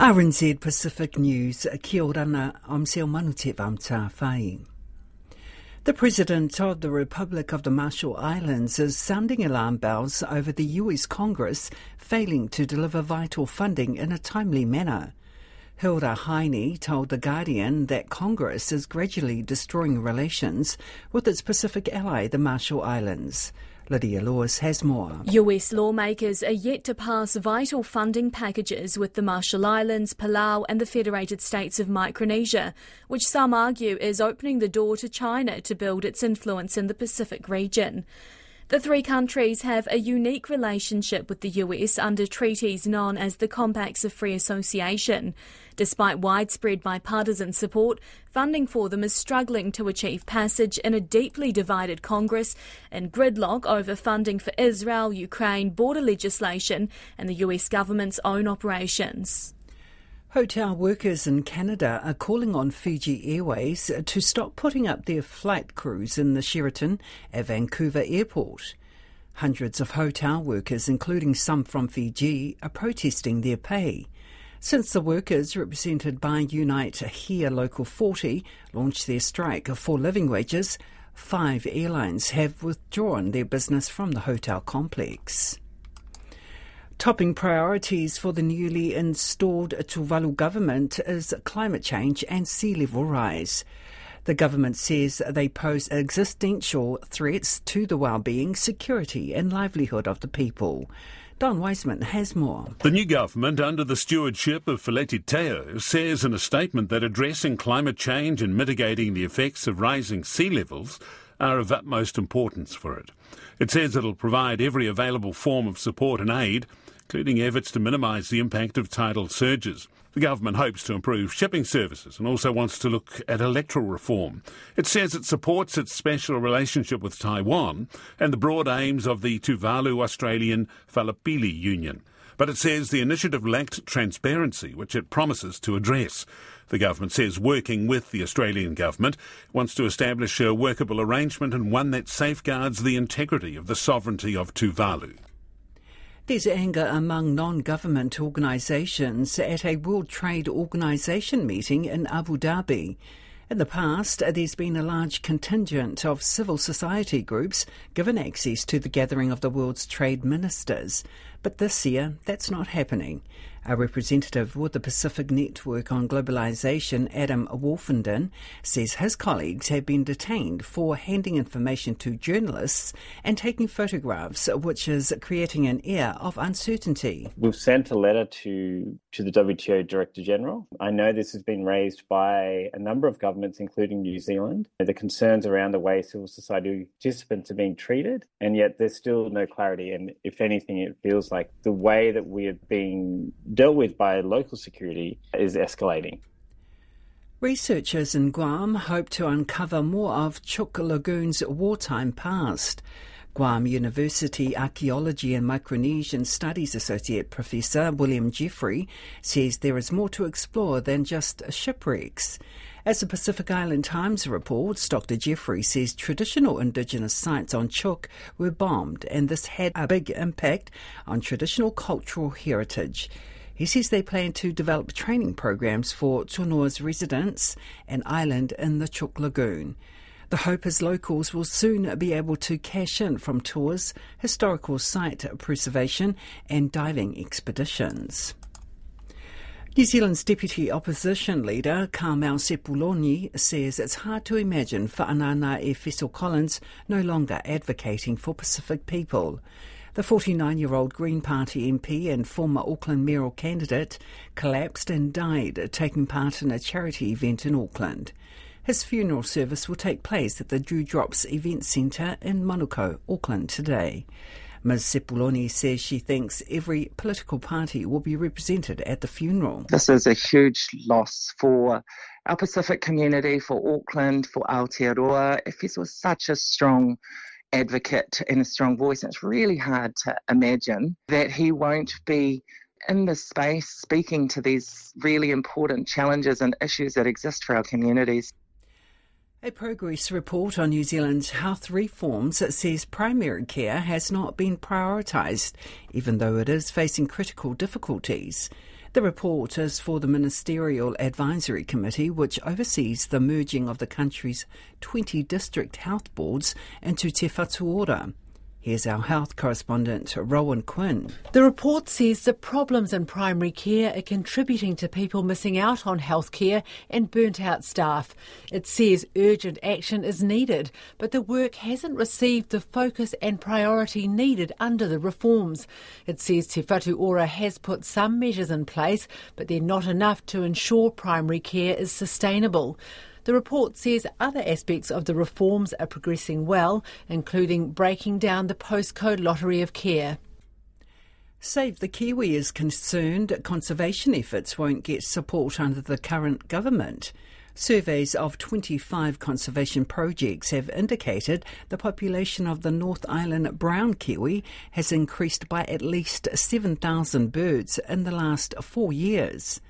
RNZ Pacific News, uh, kia ora I'm Sel Manute Vamta The President of the Republic of the Marshall Islands is sounding alarm bells over the US Congress failing to deliver vital funding in a timely manner. Hilda Heine told The Guardian that Congress is gradually destroying relations with its Pacific ally, the Marshall Islands. Lydia Lewis has more. US lawmakers are yet to pass vital funding packages with the Marshall Islands, Palau, and the Federated States of Micronesia, which some argue is opening the door to China to build its influence in the Pacific region. The three countries have a unique relationship with the US under treaties known as the Compacts of Free Association. Despite widespread bipartisan support, funding for them is struggling to achieve passage in a deeply divided Congress and gridlock over funding for Israel, Ukraine, border legislation, and the US government's own operations. Hotel workers in Canada are calling on Fiji Airways to stop putting up their flight crews in the Sheraton at Vancouver Airport. Hundreds of hotel workers, including some from Fiji, are protesting their pay. Since the workers, represented by Unite Here Local 40, launched their strike for living wages, five airlines have withdrawn their business from the hotel complex. Topping priorities for the newly installed Tuvalu government is climate change and sea level rise. The government says they pose existential threats to the well-being, security and livelihood of the people. Don Wiseman has more. The new government, under the stewardship of Feleti Teo, says in a statement that addressing climate change and mitigating the effects of rising sea levels are of utmost importance for it. It says it'll provide every available form of support and aid including efforts to minimise the impact of tidal surges. The government hopes to improve shipping services and also wants to look at electoral reform. It says it supports its special relationship with Taiwan and the broad aims of the Tuvalu Australian Falepili Union. But it says the initiative lacked transparency, which it promises to address. The government says working with the Australian government wants to establish a workable arrangement and one that safeguards the integrity of the sovereignty of Tuvalu. There's anger among non government organisations at a World Trade Organisation meeting in Abu Dhabi. In the past, there's been a large contingent of civil society groups given access to the gathering of the world's trade ministers. But this year, that's not happening. A representative with the Pacific Network on Globalization, Adam Wolfenden, says his colleagues have been detained for handing information to journalists and taking photographs, which is creating an air of uncertainty. We've sent a letter to, to the WTO Director General. I know this has been raised by a number of governments, including New Zealand. The concerns around the way civil society participants are being treated, and yet there's still no clarity. And if anything, it feels like the way that we are being dealt with by local security is escalating. Researchers in Guam hope to uncover more of Chuuk Lagoon's wartime past. Guam University Archaeology and Micronesian Studies Associate Professor William Jeffrey says there is more to explore than just shipwrecks. As the Pacific Island Times reports, Dr. Jeffrey says traditional indigenous sites on Chuuk were bombed and this had a big impact on traditional cultural heritage. He says they plan to develop training programs for Tonoas residents and island in the Chuuk Lagoon. The hope is locals will soon be able to cash in from tours, historical site preservation, and diving expeditions. New Zealand's Deputy Opposition Leader, Carmel Sepuloni, says it's hard to imagine Fa'anana e Faisal Collins no longer advocating for Pacific people. The 49 year old Green Party MP and former Auckland mayoral candidate collapsed and died taking part in a charity event in Auckland. His funeral service will take place at the Due Drop Events Centre in Manukau, Auckland today. Ms. Sepuloni says she thinks every political party will be represented at the funeral. This is a huge loss for our Pacific community, for Auckland, for Aotearoa. Efeso was such a strong advocate and a strong voice. It's really hard to imagine that he won't be in this space speaking to these really important challenges and issues that exist for our communities. A progress report on New Zealand's health reforms says primary care has not been prioritised, even though it is facing critical difficulties. The report is for the Ministerial Advisory Committee, which oversees the merging of the country's 20 district health boards into Te Whatu Ora. Here's our health correspondent, Rowan Quinn. The report says that problems in primary care are contributing to people missing out on health care and burnt out staff. It says urgent action is needed, but the work hasn't received the focus and priority needed under the reforms. It says Te Whatu Ora has put some measures in place, but they're not enough to ensure primary care is sustainable. The report says other aspects of the reforms are progressing well, including breaking down the postcode lottery of care. Save the Kiwi is concerned conservation efforts won't get support under the current government. Surveys of 25 conservation projects have indicated the population of the North Island brown kiwi has increased by at least 7,000 birds in the last four years.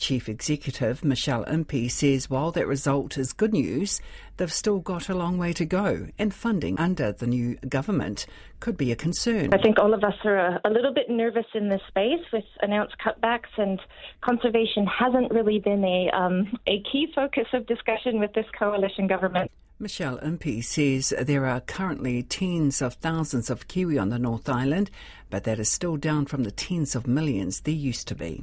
Chief Executive Michelle Impey says while that result is good news, they've still got a long way to go, and funding under the new government could be a concern. I think all of us are a, a little bit nervous in this space with announced cutbacks, and conservation hasn't really been a, um, a key focus of discussion with this coalition government. Michelle Impey says there are currently tens of thousands of Kiwi on the North Island, but that is still down from the tens of millions there used to be.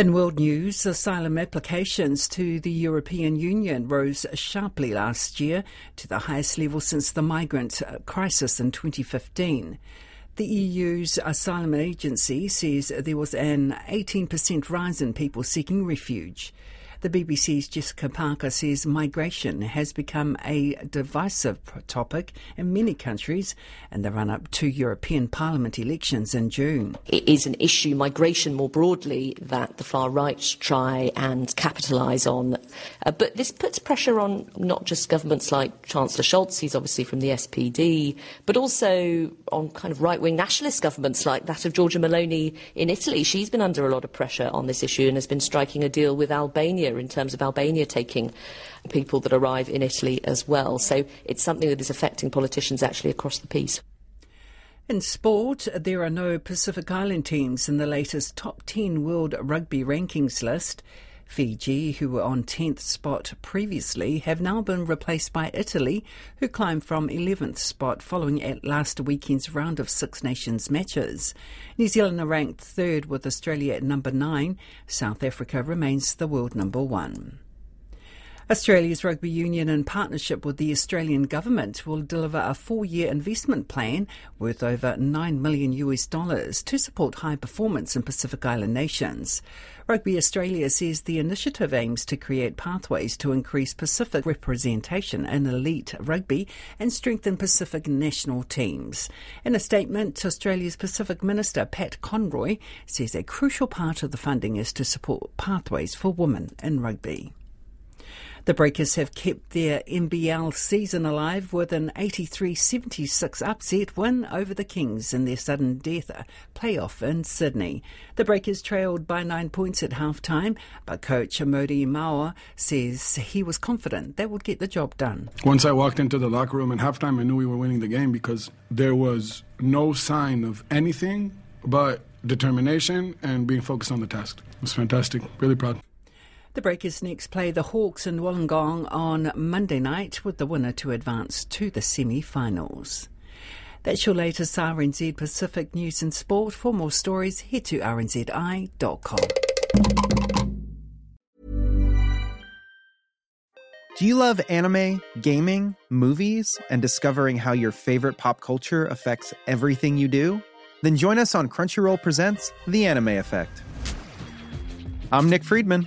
In world news, asylum applications to the European Union rose sharply last year to the highest level since the migrant crisis in 2015. The EU's asylum agency says there was an 18% rise in people seeking refuge. The BBC's Jessica Parker says migration has become a divisive topic in many countries in the run up to European Parliament elections in June. It is an issue, migration more broadly, that the far right try and capitalise on. Uh, but this puts pressure on not just governments like Chancellor Scholz, he's obviously from the SPD, but also on kind of right wing nationalist governments like that of Giorgia Meloni in Italy. She's been under a lot of pressure on this issue and has been striking a deal with Albania in terms of Albania taking people that arrive in Italy as well. So it's something that is affecting politicians actually across the piece. In sport, there are no Pacific Island teams in the latest top 10 World Rugby Rankings list. Fiji, who were on 10th spot previously, have now been replaced by Italy, who climbed from 11th spot following at last weekend's round of Six Nations matches. New Zealand are ranked third with Australia at number 9. South Africa remains the world number 1. Australia's rugby union, in partnership with the Australian government, will deliver a four-year investment plan worth over 9 million US dollars to support high performance in Pacific Island nations. Rugby Australia says the initiative aims to create pathways to increase Pacific representation in elite rugby and strengthen Pacific national teams. In a statement, Australia's Pacific Minister Pat Conroy says a crucial part of the funding is to support pathways for women in rugby. The Breakers have kept their NBL season alive with an 83 76 upset win over the Kings in their sudden death playoff in Sydney. The Breakers trailed by nine points at half time, but coach Mody Maor says he was confident they would get the job done. Once I walked into the locker room at halftime, I knew we were winning the game because there was no sign of anything but determination and being focused on the task. It was fantastic. Really proud. The Breakers next play the Hawks in Wollongong on Monday night with the winner to advance to the semi finals. That's your latest RNZ Pacific news and sport. For more stories, head to rnzi.com. Do you love anime, gaming, movies, and discovering how your favorite pop culture affects everything you do? Then join us on Crunchyroll Presents The Anime Effect. I'm Nick Friedman.